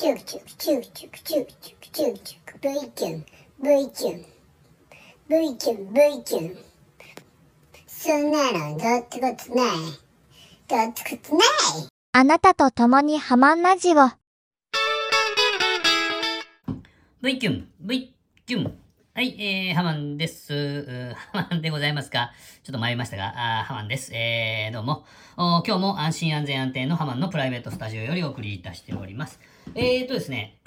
チュクチュクチュクチュクチュクチュクチュクチュク V キュン V キュン V キュン V キュンそんなのどうってことないどうってことないあなたと共にハマンラジオ。V キュン、V キュン。はい、えー、ハマンです。ハマンでございますか？ちょっと迷いましたが、あハマンです。えー、どうも。今日も安心安全安定のハマンのプライベートスタジオよりお送りいたしております。えーとですね、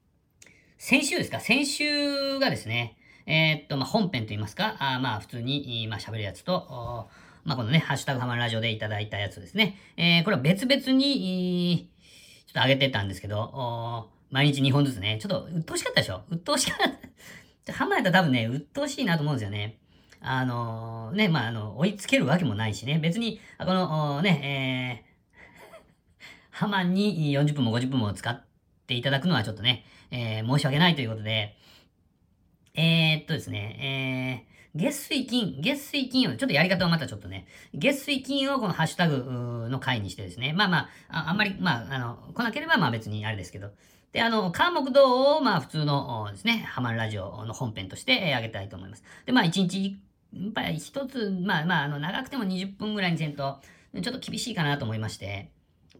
先週ですか？先週がですね、えーっと、まあ、本編といいますか、あまあ、普通に、まあ、喋るやつと、まあ、このね、ハッシュタグハマンラジオでいただいたやつですね。えー、これは別々に、ちょっと上げてたんですけど、毎日2本ずつね、ちょっと鬱陶しかったでしょ？鬱陶しかった。ハマやったら多分ね、鬱陶しいなと思うんですよね。あのーね、まあ、あの、追いつけるわけもないしね、別に、この、ね、えー、ハマンに40分も50分も使っていただくのはちょっとね、えー、申し訳ないということで、えー、っとですね、えー、月水金、月水金を、ちょっとやり方をまたちょっとね、月水金をこのハッシュタグの回にしてですね、まあまあ、ああんまり、まあ、あの、来なければまあ別にあれですけど、で、あの、川木道を、まあ普通のですね、ハマるラジオの本編としてえー上げたいと思います。で、まあ一日、やっぱり一つ、まあまあ、あの、長くても20分ぐらいにせんと、ちょっと厳しいかなと思いまして、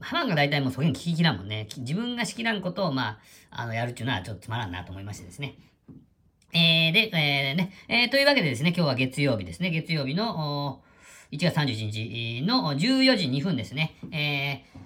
ハマンが大体もうそういうの聞ききらんもんね。自分がしきらんことを、まあ、あの、やるっていうのはちょっとつまらんなと思いましてですね。えー、で、えー、ね、えー、というわけでですね、今日は月曜日ですね。月曜日の、1月31日の14時2分ですね。えー、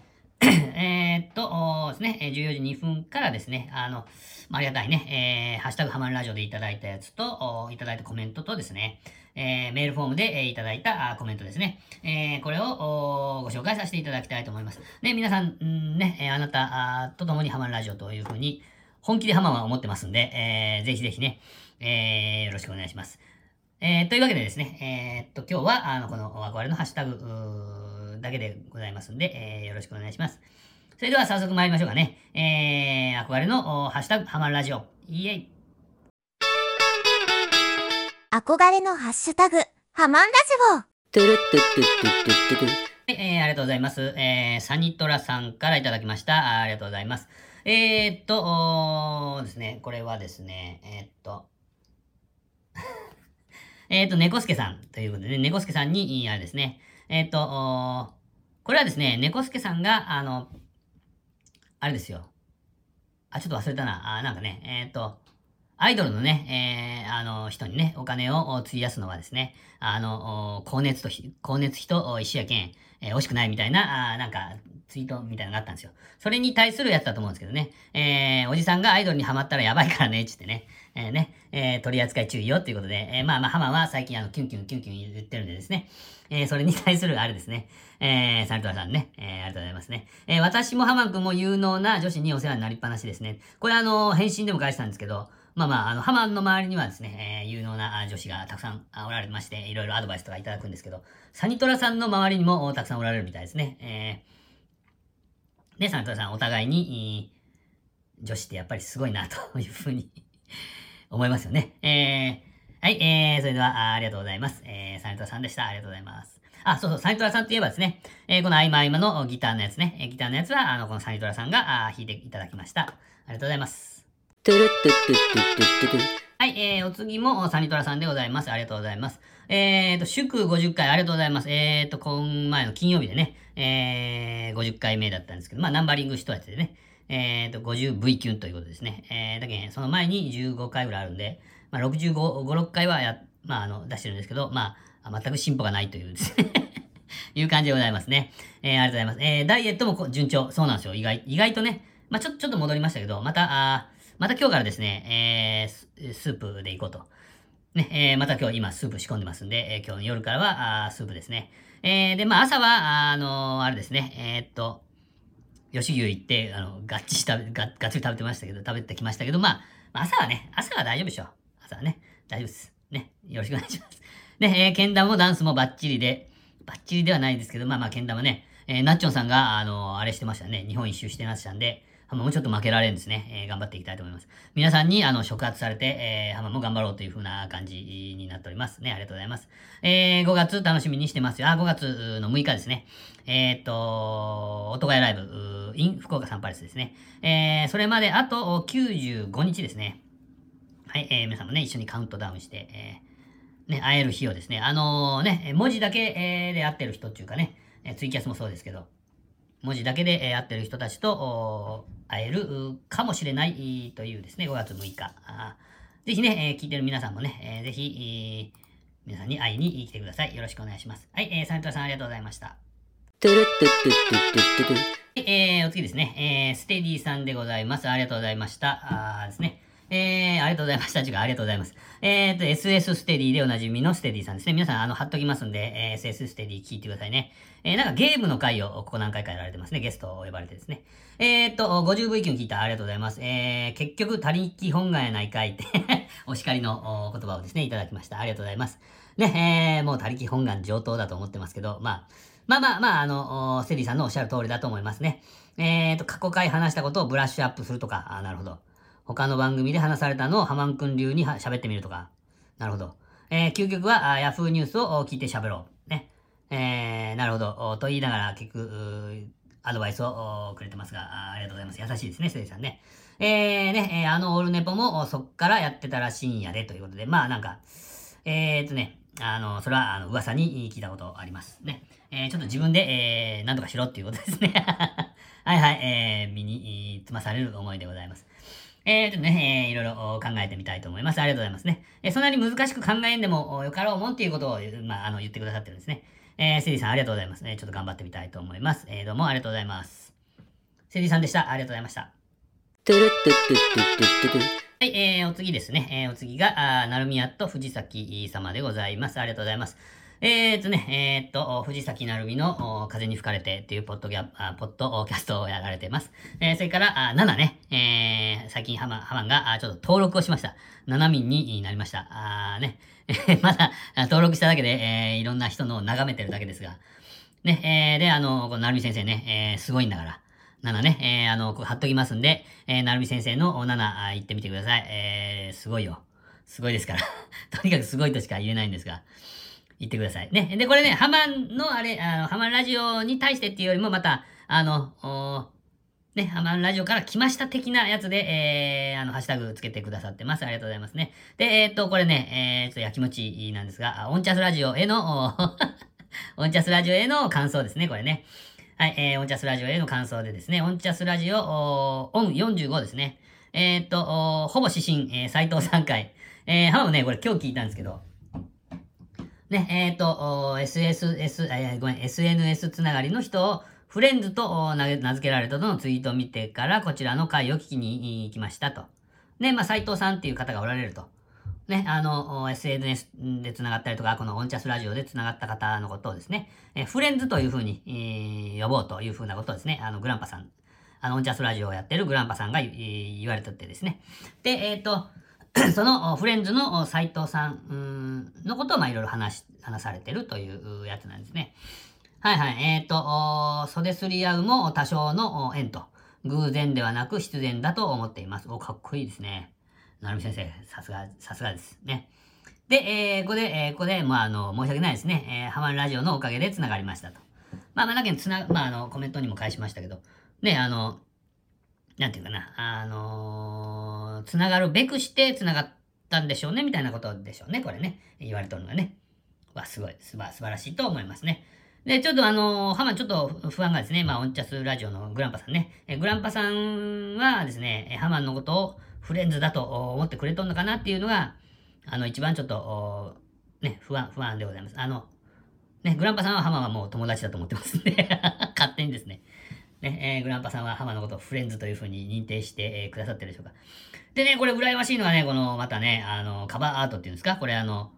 えっと、ですね、14時2分からですね、あの、まあありがたいね、えー、ハッシュタグハマるラジオでいただいたやつと、いただいたコメントとですね、えーメールフォームで、えーいただいたコメントですね。えーこれをご紹介させていただきたいと思います。ね、皆さん、んね、えーあなたあと共にハマるラジオというふうに、本気でハマは思ってますんで、えーぜひぜひね、えーよろしくお願いします。えーというわけでですね、えーっと、今日は、あの、この、憧れのハッシュタグだけでございますんで、えーよろしくお願いします。それでは早速参りましょうかね。えー、憧れの、おハッシュタグ、ハマるラジオ。イエイ。憧れのハッシュタグ、ハマンラジトゥルットゥットゥットゥットゥットゥはい、えー、ありがとうございます。えー、サニトラさんからいただきました。あありがとうございます。えー、っと、おーですね、これはですね、えー、っと、えーっと、猫助さんということでね、猫助さんに、あれですね、えーと、これはですね、猫助さんが、あの、あれですよ。あ、ちょっと忘れたな。あ、なんかね、えーと、アイドルのね、えー、あの、人にね、お金を費やすのはですね、あの、お光熱とひ、光熱費と石やけん、えー惜しくないみたいな、あなんか、ツイートみたいなのがあったんですよ。それに対するやつだと思うんですけどね。えー、おじさんがアイドルにハマったらやばいからね、っつってね。えー、ね、えー、取り扱い注意よっていうことで、えー、まあまあ、ハマは最近あの、キュンキュンキュンキュン言ってるんでですね。えー、それに対するあれですね。えー、サルトラさんね。えー、ありがとうございますね。えー、私もハマン君も有能な女子にお世話になりっぱなしですね。これあの、返信でも返したんですけど、まあまあ、あの、ハマンの周りにはですね、えー有能な女子がたくさんおられまして、いろいろアドバイスとかいただくんですけど、サニトラさんの周りにもたくさんおられるみたいですね。えー、で、サニトラさんお互いに、女子ってやっぱりすごいな、というふうに思いますよね。えー、はい、えー、それではあありがとうございます。えー、サニトラさんでした。ありがとうございます。あ、そうそう、サニトラさんといえばですね、えーこの合間合間のギターのやつね、えーギターのやつは、あの、このサニトラさんがあ弾いていただきました。ありがとうございます。トゥルトゥトゥトゥトゥトゥトゥはい、えー、お次もサニトラさんでございます。ありがとうございます。えーと、祝50回ありがとうございます。えーと、今前の金曜日でね、えー、50回目だったんですけど、まあ、ナンバリング一つでね、えーと、50V キュンということですね。えー、だけどその前に15回ぐらいあるんで、まあ、65、5、6回はや、まあ、あの、出してるんですけど、まあ、全く進歩がないというですね いう感じでございますね。えー、ありがとうございます。えー、ダイエットも順調。そうなんですよ。意外、意外とね。まあ、ちょ、ちょっと戻りましたけど、また、あまた今日からですね、えース、ープで行こうと。ね、えーまた今日今スープ仕込んでますんで、えー今日の夜からは、あースープですね。えーで、まあ朝は、あのーあれですね、えーっと、吉牛行って、あの、がっちし食べ、ががっつり食べてましたけど、食べてきましたけど、まあ、朝はね、朝は大丈夫でしょ。朝はね、大丈夫です。ね、よろしくお願いします。ね、えー、けん玉もダンスもバッチリで、バッチリではないですけど、まあまあ、けん玉ね、えーナッチョンさんが、あのーあれしてましたね、日本一周してましたんで、ハマもちょっと負けられんですね。えー頑張っていきたいと思います。皆さんに、あの、触発されて、えー、ハマも頑張ろうという風な感じになっておりますね。ありがとうございます。えー、5月楽しみにしてますよ。あ、5月の6日ですね。えーっと、音がやライブ、in 福岡サンパレスですね。えー、それまであと95日ですね。はい、えー、皆さんもね、一緒にカウントダウンして、えー、ね、会える日をですね、あのーね、文字だけ、えーで会ってる人っていうかね、えツイキャスもそうですけど、文字だけで、えー会ってる人たちと会えるかもしれないというですね、5月6日。ぜひね、えー聞いてる皆さんもね、えーぜひ、えー皆さんに会いに来てください。よろしくお願いします。はい、えー、サントラさんありがとうございました。トゥルットゥットゥットゥットゥットゥトゥはいえー、お次ですね、えー、ステディさんでございます。ありがとうございました。あですね。えー、ありがとうございました。ありがとうございます。えーと、SS ステディでおなじみのステディさんですね。皆さん、あの、貼っときますんで、えー、SS ステディ聞いてくださいね。えー、なんかゲームの回をここ何回かやられてますね。ゲストを呼ばれてですね。えーと、50V 級聞いたありがとうございます。えー、結局、他力本願やないかいって お叱りの言葉をですね、いただきました。ありがとうございます。ね、えー、もう他力本願上等だと思ってますけど、まあ、まあまあまあ、あの、おステディさんのおっしゃる通りだと思いますね。えーと、過去回話したことをブラッシュアップするとか、あなるほど。他の番組で話されたのをハマン君流に喋ってみるとか。なるほど。えー、究極は、あーヤフーニュースを聞いて喋ろう。ね。えー、なるほど。と言いながら結局、アドバイスをくれてますがあ、ありがとうございます。優しいですね、ステディさんね。えー、ね、えーあのオールネポもそっからやってたらしいんやで、ということで、まあなんか、えーとね、あの、それは、あの、噂に聞いたことあります。ね。えー、ちょっと自分で、えー、なんとかしろっていうことですね。はいはい、えー、身に、つまされる思いでございます。えー、ちょっとね、えー、いろいろ考えてみたいと思います。ありがとうございますね。えーそんなに難しく考えんでもよかろうもんっていうことを、まあ、あの、言ってくださってるんですね。えー、セリーさんありがとうございますね。ちょっと頑張ってみたいと思います。えー、どうもありがとうございます。セリーさんでした。ありがとうございました。トゥルトゥトゥトゥトゥはい、えー、お次ですね。えー、お次が、あーなるみやと藤崎様でございます。ありがとうございます。えーとね、えーっと、藤崎なるみの風に吹かれてっていうポッドギャポッドキャストをやられてます。えー、それから、あ7ね、えー、最近ハマハマンがちょっと登録をしました。7民になりました。あね、まだ登録しただけで、えー、いろんな人のを眺めてるだけですが。ね、えー、で、あの、このなるみ先生ね、えー、すごいんだから。7ね、えー、あの、こう貼っときますんで、えー、なるみ先生の7あ行ってみてください。えー、すごいよ。すごいですから。とにかくすごいとしか言えないんですが。言ってください。ね。で、これね、ハマンのあれ、あのハマンラジオに対してっていうよりも、また、あの、ね、ハマンラジオから来ました的なやつで、えー、あの、ハッシュタグつけてくださってます。ありがとうございますね。で、えーっと、これね、えー、ちょっとやきもちなんですが、オンチャスラジオへの、オンチャスラジオへの感想ですね、これね。はい、えー、オンチャスラジオへの感想でですね、オンチャスラジオ、おオン45ですね。えーっと、ほぼ指針、えー、斎藤さん回。えー、ハマもね、これ今日聞いたんですけど、ね、えっ、と、SSS、えーごめん、SNS つながりの人をフレンズと名付けられたとのツイートを見てから、こちらの回を聞きに行きましたと。ね、まあ、斎藤さんっていう方がおられると。ね、あの、SNS で繋がったりとか、このオンチャスラジオで繋がった方のことをですね、えフレンズというふうに、えー呼ぼうというふうなことをですね、あの、グランパさん、あの、オンチャスラジオをやってるグランパさんが、えー言われててですね。で、えっ、と、そのフレンズのお斉藤さんのことをまあいろいろ話し、話されてるというやつなんですね。はいはい。えっ、と、袖すり合うも多少の縁と。偶然ではなく必然だと思っています。お、かっこいいですね。なるみ先生、さすが、さすがですね。で、えーここで、えーここで、まあ、あの、申し訳ないですね。えーハマるラジオのおかげで繋がりましたと。まあ、まあ、だけど、つな、まあ、あの、コメントにも返しましたけど、ね、あの、なんていうかな、あのー、つながるべくしてつながったんでしょうね、みたいなことでしょうね、これね。言われてるのがね。わ、すごい、すば、素晴らしいと思いますね。で、ちょっとあのー、ハマちょっと不安がですね、まあ、オンチャスラジオのグランパさんね。えグランパさんはですね、ハマンのことをフレンズだと思ってくれとんのかなっていうのが、あの、一番ちょっと、ね、不安、不安でございます。あの、ね、グランパさんはハマはもう友達だと思ってますんで、勝手にですね。ね、えーグランパさんはハマのことをフレンズというふうに認定して、えーくださってるでしょうか。でね、これ羨ましいのはね、この、またね、あの、カバーアートっていうんですか、これあの、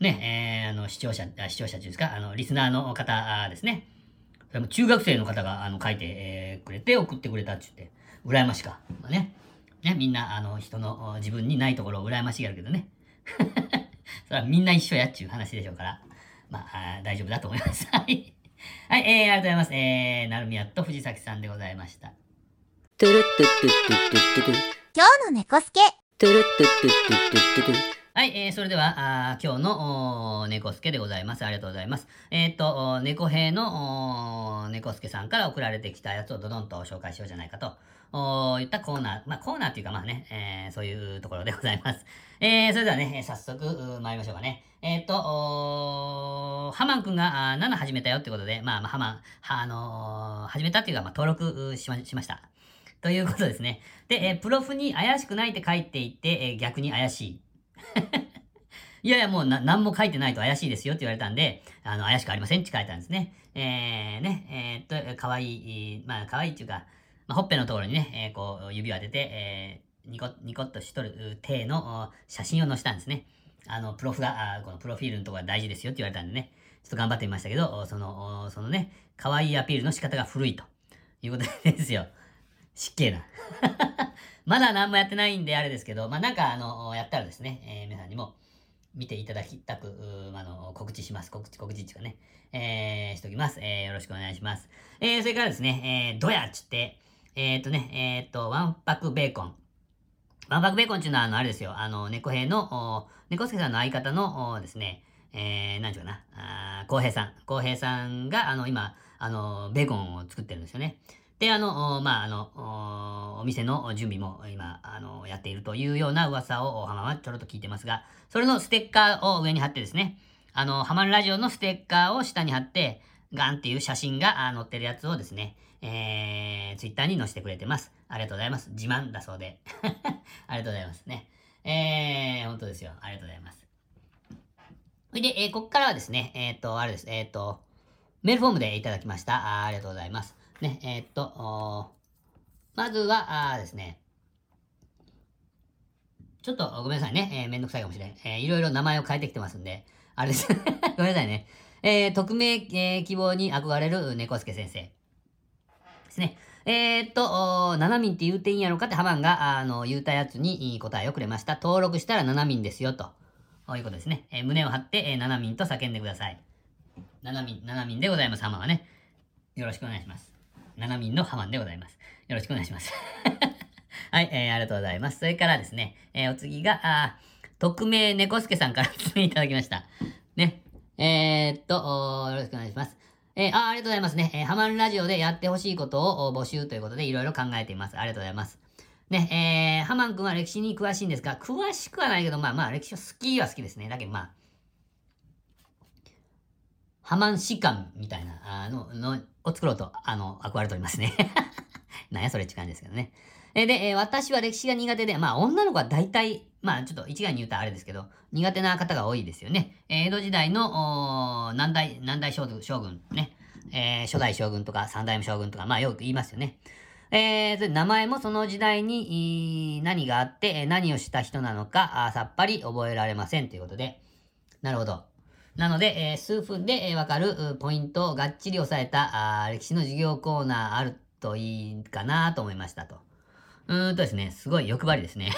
ね、えーあの、視聴者、視聴者っていうんですか、あの、リスナーの方ですね。それも中学生の方が、あの、書いて、えーくれて、送ってくれたって言って、羨ましか。まあね。ね、みんな、あの、人の、自分にないところを羨ましがるけどね。それはみんな一緒やっちゅう話でしょうから、まあ、あ大丈夫だと思います。はい。はい、えー、ありがとうございます。えー、なるみやと藤崎さんでございました。トゥルットゥットゥットゥットゥットゥ今日の猫助。トゥルットゥットゥットゥットゥットゥはい、えー、それでは、あ今日の猫助でございます。ありがとうございます。えーっと、猫兵の猫助さんから送られてきたやつをどどんと紹介しようじゃないかと、お言ったコーナー、まあコーナーっていうかまあね、えーそういうところでございます。えー、それではね、えー早速、参りましょうかね。えーっと、ハマンくんが7始めたよってことで、まあ、まあ、ハマン、あのー始めたっていうか、まあ、登録しましました。ということですね。で、えープロフに怪しくないって書いていて、えー逆に怪しい。いやいや、もうな、何も書いてないと怪しいですよって言われたんで、あの、怪しくありませんって書いたんですね。えー、ね、えーっと、かわいい、まあ、かわいいっていうか、まあ、ほっぺのところにね、えーこう、指を当てて、えー、ニコ、ニコッとしとる体の写真を載せたんですね。あの、プロフが、あこのプロフィールのところが大事ですよって言われたんでね、ちょっと頑張ってみましたけど、その、そのね、可愛いアピールの仕方が古いということですよ。失敬な。まだ何もやってないんであれですけど、まあ、なんか、あの、やったらですね、えー皆さんにも見ていただきたく、あの、告知します。告知、告知っていうかね、えー、しときます。えー、よろしくお願いします。えー、それからですね、えー、どやっつって、えー、っとね、えー、っと、ワンパクベーコン。ワンパクベーコンっていうのは、あの、あれですよ、あの、猫兵の、猫助さんの相方の、ですね、えー、なんていうかな、あー浩平さん。浩平さんが、あの、今、あの、ベーコンを作ってるんですよね。で、あの、まあ、あの、お店の準備も今、あの、やっているというような噂を、お浜はちょろっと聞いてますが、それのステッカーを上に貼ってですね、あの、ハマンラジオのステッカーを下に貼って、ガンっていう写真が載ってるやつをですね、えー、ツイッターに載せてくれてます。ありがとうございます。自慢だそうで。ありがとうございますね。えー、本当ですよ。ありがとうございます。それで、えー、ここからはですね、えっ、と、あれです。えっ、と、メールフォームでいただきました。あありがとうございます。ね、えっ、と、まずは、あですね、ちょっとごめんなさいね。えーめんどくさいかもしれん。えーいろいろ名前を変えてきてますんで、あれです。ごめんなさいね。えー匿名、えー希望に憧れる猫助先生。ですね。えーっと、おー7民って言うていいんやろかってハマンが、あの、言うたやつに答えをくれました。登録したら7民ですよ、と。こういうことですね。えー胸を張って、えー7民と叫んでください。7民、7民でございます、ハマンはね。よろしくお願いします。7民のハマンでございます。よろしくお願いします。はい、えー、ありがとうございます。それからですね、えーお次が、あ匿名猫助さんから質問いただきました。ね。えー、っと、よろしくお願いします。えーあ、ありがとうございますね。えーハマンラジオでやってほしいことを募集ということでいろいろ考えています。ありがとうございます。ね、えー、ハマン君は歴史に詳しいんですか詳しくはないけど、まあまあ歴史を好きは好きですね。だけどまあ、ハマン士官みたいな、あの、の、を作ろうと、あの、憧れておりますね。なんやそれって感じですけどね。えで、え私は歴史が苦手で、まあ女の子は大体、まあちょっと一概に言ったらあれですけど、苦手な方が多いですよね。え江戸時代の、南大、南大将軍、ね。えー初代将軍とか三代目将軍とか、まあよく言いますよね。えーで名前もその時代に何があって、何をした人なのかあさっぱり覚えられませんということで。なるほど。なので、えー数分で、えーわかるポイントをがっちり押さえたあ歴史の授業コーナーあるといいかなと思いましたと。うーんとですね、すごい欲張りですね。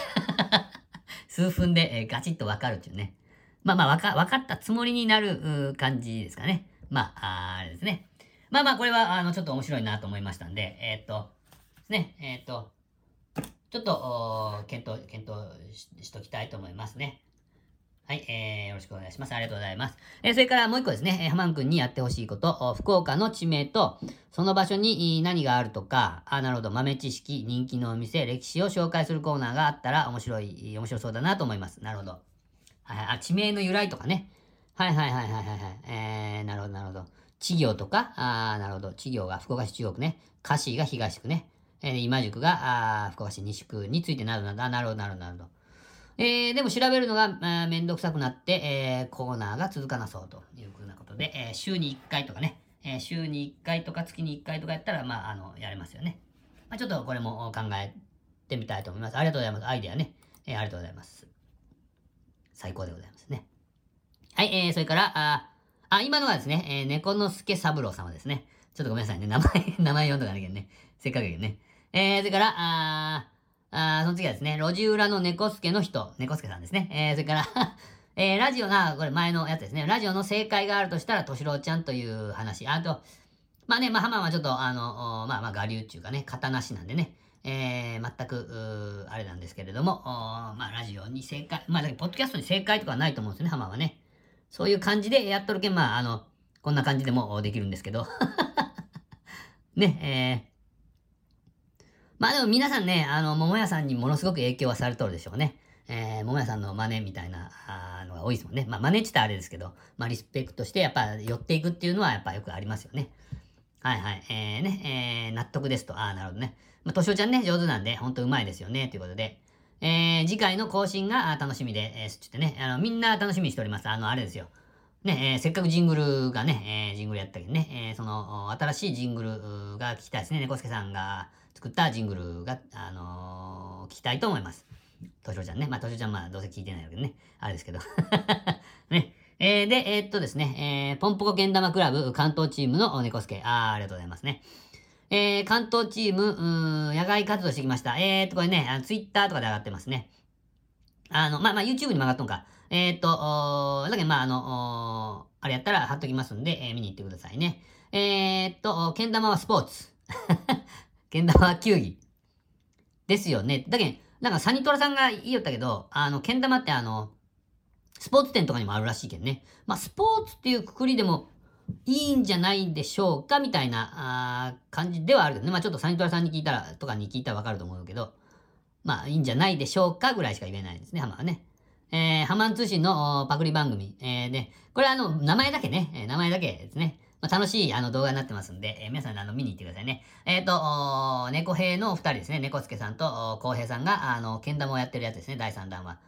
数分で、えーガチッとわかるっていうね。まあまあ、わか、わかったつもりになる感じですかね。まあ、あれですね。まあまあ、これは、あの、ちょっと面白いなと思いましたんで、えーっと、ね、えーっと、ちょっと、検討、検討ししときたいと思いますね。はい、えー、よろしくお願いします。ありがとうございます。えー、それからもう一個ですね、えー、ハマン君にやってほしいこと、福岡の地名と、その場所に何があるとか、あ、なるほど、豆知識、人気のお店、歴史を紹介するコーナーがあったら面白い、面白そうだなと思います。なるほど。はい、あ、地名の由来とかね。はいはいはいはいはい。えー、なるほどなるほど。地行とか、あーなるほど。地行が福岡市中央区ね。歌詞が東区ね。えー、今宿が、あー福岡市西区についてなるほどな。なるほどなるほどなるほど。えー、でも調べるのが、あーめんどくさくなって、えー、コーナーが続かなそうというふうなことで、えー、週に1回とかね、えー、週に1回とか月に1回とかやったら、まあ、あの、やれますよね。まあ、ちょっとこれも考えてみたいと思います。ありがとうございます。アイデアね。えー、ありがとうございます。最高でございますね。はい、えー、それから、あ、あ、今のはですね、えー、猫之助三郎様ですね。ちょっとごめんなさいね。名前、名前読んどかなきゃね。せっかくやけどね。えー、それから、あー、あその次はですね、路地裏の猫助の人、猫助さんですね。えー、それから、えー、ラジオな、これ前のやつですね。ラジオの正解があるとしたら、としろうちゃんという話。あと、まあね、まあ、ハマはちょっと、あの、まあまあ、我流っていうかね、型なしなんでね。えー、全く、あれなんですけれども、まあ、ラジオに正解、まあ、だけどポッドキャストに正解とかはないと思うんですね、ハマはね。そういう感じでやっとるけん、まあ、あの、こんな感じでもできるんですけど。ね、えー、まあでも皆さんね、あの、桃屋さんにものすごく影響はされとるでしょうね。えー、桃屋さんの真似みたいなあのが多いですもんね。まあ真似ってたらあれですけど、まあリスペクトしてやっぱ寄っていくっていうのはやっぱよくありますよね。はいはい。えー、ね、えー、納得ですと。ああ、なるほどね。まあ、としおちゃんね、上手なんで、ほんとうまいですよね。ということで。えー、次回の更新が楽しみで、えー、つってね、あの、みんな楽しみにしております。あの、あれですよ。ね、えーせっかくジングルがね、えージングルやったけどね、えーその、新しいジングルが聞きたいですね。猫助さんが作ったジングルが、あのー聞きたいと思います。としおちゃんね。まあ、としおちゃんまあ、どうせ聞いてないわけどね。あれですけど。ね。えーで、えーっとですね、えーポンポコけん玉クラブ関東チームの猫助。あー、ありがとうございますね。えー関東チーム、うん野外活動してきました。えーっと、これね、ツイッターとかで上がってますね。あの、まあ、まあ、YouTube にも上がっとんか。えーっと、だけど、まあ、あの、あれやったら貼っときますんで、えー見に行ってくださいね。えーっと、けん玉はスポーツ。けん玉は球技。ですよね。だけど、なんかサニトラさんが言いよったけど、あの、けん玉ってあの、スポーツ店とかにもあるらしいけどね。まあ、スポーツっていうくくりでもいいんじゃないでしょうかみたいなあ感じではあるけどね。まあ、ちょっとサニトラさんに聞いたら、とかに聞いたらわかると思うけど、まあ、いいんじゃないでしょうかぐらいしか言えないですね、ハマはね。えー、ハマン通信のパクリ番組。えー、で、これあの、名前だけね、え名前だけですね。まあ、楽しいあの動画になってますんで、えー皆さんあの見に行ってくださいね。えっ、と、猫兵のお二人ですね。猫助さんと浩平さんが、あの、けん玉をやってるやつですね、第3弾は。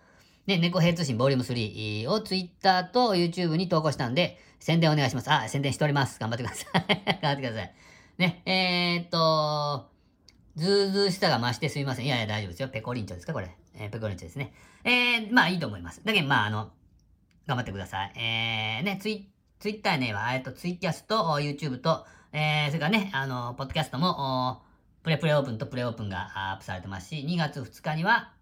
ね、猫兵通信ボリューム3を Twitter と YouTube に投稿したんで、宣伝お願いします。あ、宣伝しております。頑張ってください。頑張ってください。ね、えー、っと、ずうずうしさが増してすみません。いやいや、大丈夫ですよ。ペコリンチョですかこれ。えーペコリンチョですね。えー、まあいいと思います。だけど、まああの、頑張ってください。えー、ね、ツイツイッターね、は、えっと、ツイキャスと、YouTube と、えー、それからね、あの、ポッドキャストも、プレプレオープンとプレオープンがアップされてますし、2月2日には、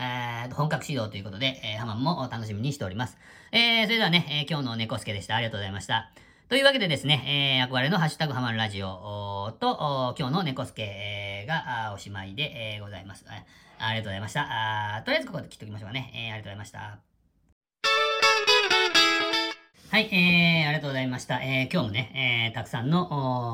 えー、本格始動ということで、えー、ハマンも楽しみにしております。えー、それではね、えー今日の猫助でした。ありがとうございました。というわけでですね、えー、憧れのハッシュタグハマンラジオと、今日の猫助がおしまいで、えーございます。ありがとうございました。とりあえずここで切っときましょうかね。えー、ありがとうございました。はい、えー、ありがとうございました。えー、今日もね、えー、たくさんの、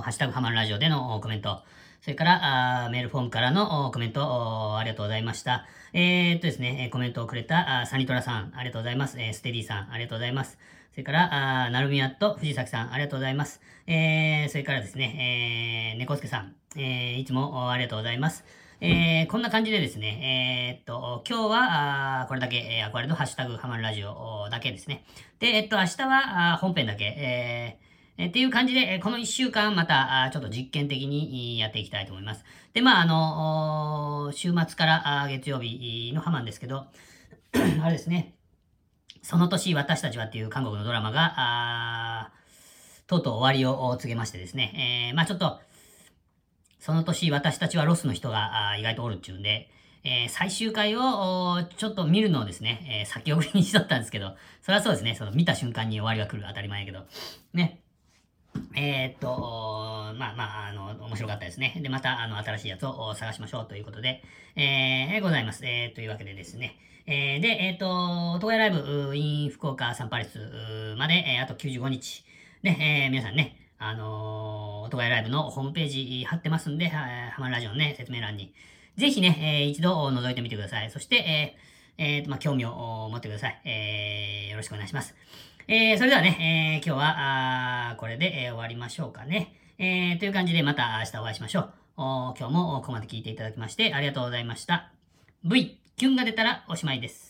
ハッシュタグハマンラジオでのコメント、それから、あーメールフォームからのコメント、ありがとうございました。えー、っとですね、コメントをくれた、あサニトラさん、ありがとうございます。えー、ステディさん、ありがとうございます。それから、あなるみやっと藤崎さん、ありがとうございます。えー、それからですね、えー、猫助さん、えー、いつもありがとうございます。えー、こんな感じでですね、えー、っと、今日は、あこれだけ、えー、憧れのハッシュタグハマるラジオだけですね。で、えっと、明日は、あ本編だけ、えーえっていう感じで、この一週間また、ちょっと実験的にやっていきたいと思います。で、まあ、あの、週末から月曜日のハマンですけど、あれですね、その年私たちはっていう韓国のドラマが、とうとう終わりを告げましてですね、えーまあちょっと、その年私たちはロスの人があ意外とおるっちゅうんで、えー最終回をちょっと見るのをですね、えー先送りにしとったんですけど、それはそうですね、その見た瞬間に終わりが来る当たり前やけど、ね。えーっと、まあまあ、あの、面白かったですね。で、また、あの、新しいやつを探しましょうということで、えー、ございます。えー、というわけでですね。えー、で、えーっと、東海ライブ、うー in 福岡サンパレスまで、えーあと95日。ね、えー皆さんね、あのー、東海ライブのホームページ貼ってますんで、はハマるラジオのね、説明欄に。ぜひね、えー一度覗いてみてください。そして、えーえーと、まあ、興味を持ってください。えー、よろしくお願いします。えー、それではね、えー今日は、あーこれで、えー終わりましょうかね。えー、という感じでまた明日お会いしましょう。おー今日もここまで聞いていただきましてありがとうございました。V、キュンが出たらおしまいです。